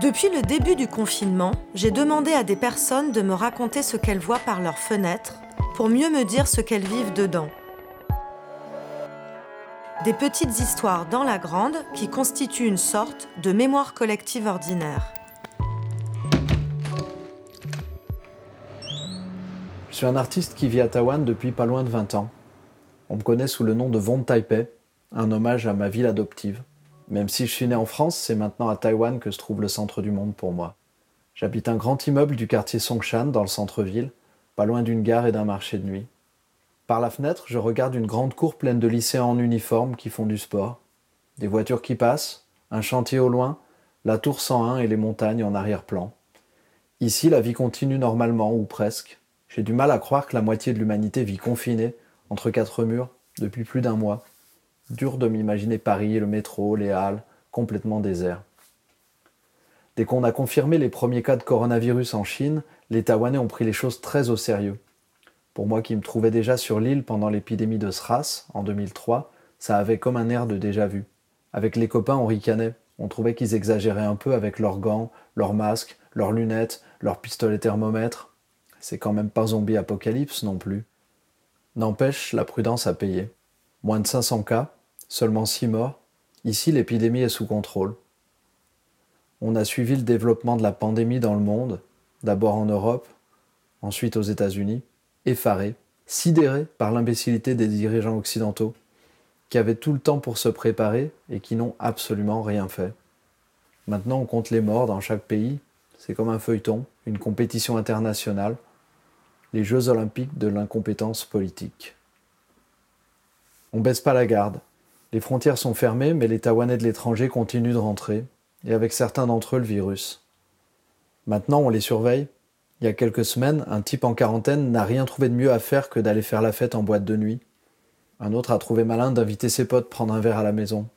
Depuis le début du confinement, j'ai demandé à des personnes de me raconter ce qu'elles voient par leurs fenêtres pour mieux me dire ce qu'elles vivent dedans. Des petites histoires dans la grande qui constituent une sorte de mémoire collective ordinaire. Je suis un artiste qui vit à Taïwan depuis pas loin de 20 ans. On me connaît sous le nom de Von Taipei, un hommage à ma ville adoptive. Même si je suis né en France, c'est maintenant à Taïwan que se trouve le centre du monde pour moi. J'habite un grand immeuble du quartier Songshan dans le centre-ville, pas loin d'une gare et d'un marché de nuit. Par la fenêtre, je regarde une grande cour pleine de lycéens en uniforme qui font du sport. Des voitures qui passent, un chantier au loin, la tour 101 et les montagnes en arrière-plan. Ici, la vie continue normalement, ou presque. J'ai du mal à croire que la moitié de l'humanité vit confinée, entre quatre murs, depuis plus d'un mois. Dur de m'imaginer Paris, le métro, les halles, complètement déserts. Dès qu'on a confirmé les premiers cas de coronavirus en Chine, les Taïwanais ont pris les choses très au sérieux. Pour moi qui me trouvais déjà sur l'île pendant l'épidémie de SRAS en 2003, ça avait comme un air de déjà vu. Avec les copains, on ricanait. On trouvait qu'ils exagéraient un peu avec leurs gants, leurs masques, leurs lunettes, leurs pistolets thermomètres. C'est quand même pas zombie apocalypse non plus. N'empêche, la prudence a payé. Moins de 500 cas, seulement 6 morts. Ici, l'épidémie est sous contrôle. On a suivi le développement de la pandémie dans le monde, d'abord en Europe, ensuite aux États-Unis, effarés, sidérés par l'imbécilité des dirigeants occidentaux, qui avaient tout le temps pour se préparer et qui n'ont absolument rien fait. Maintenant, on compte les morts dans chaque pays, c'est comme un feuilleton, une compétition internationale, les Jeux olympiques de l'incompétence politique. On baisse pas la garde. Les frontières sont fermées, mais les Taïwanais de l'étranger continuent de rentrer, et avec certains d'entre eux le virus. Maintenant, on les surveille. Il y a quelques semaines, un type en quarantaine n'a rien trouvé de mieux à faire que d'aller faire la fête en boîte de nuit. Un autre a trouvé malin d'inviter ses potes prendre un verre à la maison.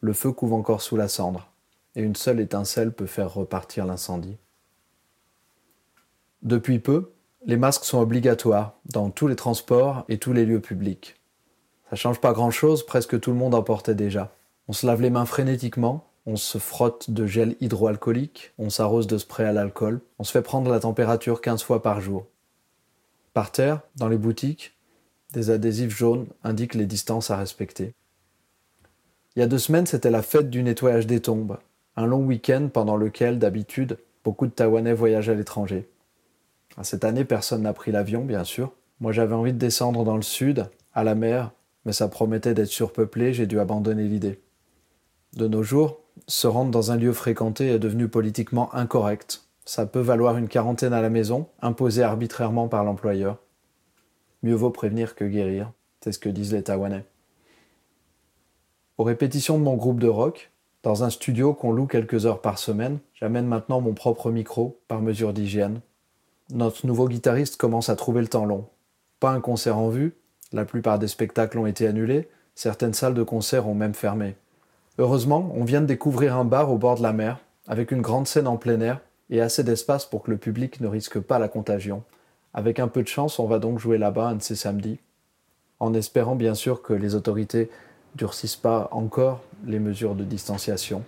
Le feu couve encore sous la cendre, et une seule étincelle peut faire repartir l'incendie. Depuis peu, les masques sont obligatoires dans tous les transports et tous les lieux publics. Ça change pas grand chose, presque tout le monde en portait déjà. On se lave les mains frénétiquement, on se frotte de gel hydroalcoolique, on s'arrose de spray à l'alcool, on se fait prendre la température 15 fois par jour. Par terre, dans les boutiques, des adhésifs jaunes indiquent les distances à respecter. Il y a deux semaines, c'était la fête du nettoyage des tombes, un long week-end pendant lequel, d'habitude, beaucoup de Taïwanais voyagent à l'étranger. Cette année, personne n'a pris l'avion, bien sûr. Moi, j'avais envie de descendre dans le sud, à la mer, mais ça promettait d'être surpeuplé, j'ai dû abandonner l'idée. De nos jours, se rendre dans un lieu fréquenté est devenu politiquement incorrect. Ça peut valoir une quarantaine à la maison, imposée arbitrairement par l'employeur. Mieux vaut prévenir que guérir, c'est ce que disent les Taïwanais. Aux répétitions de mon groupe de rock, dans un studio qu'on loue quelques heures par semaine, j'amène maintenant mon propre micro par mesure d'hygiène. Notre nouveau guitariste commence à trouver le temps long. Pas un concert en vue, la plupart des spectacles ont été annulés, certaines salles de concert ont même fermé. Heureusement, on vient de découvrir un bar au bord de la mer, avec une grande scène en plein air et assez d'espace pour que le public ne risque pas la contagion. Avec un peu de chance, on va donc jouer là-bas un de ces samedis, en espérant bien sûr que les autorités durcissent pas encore les mesures de distanciation.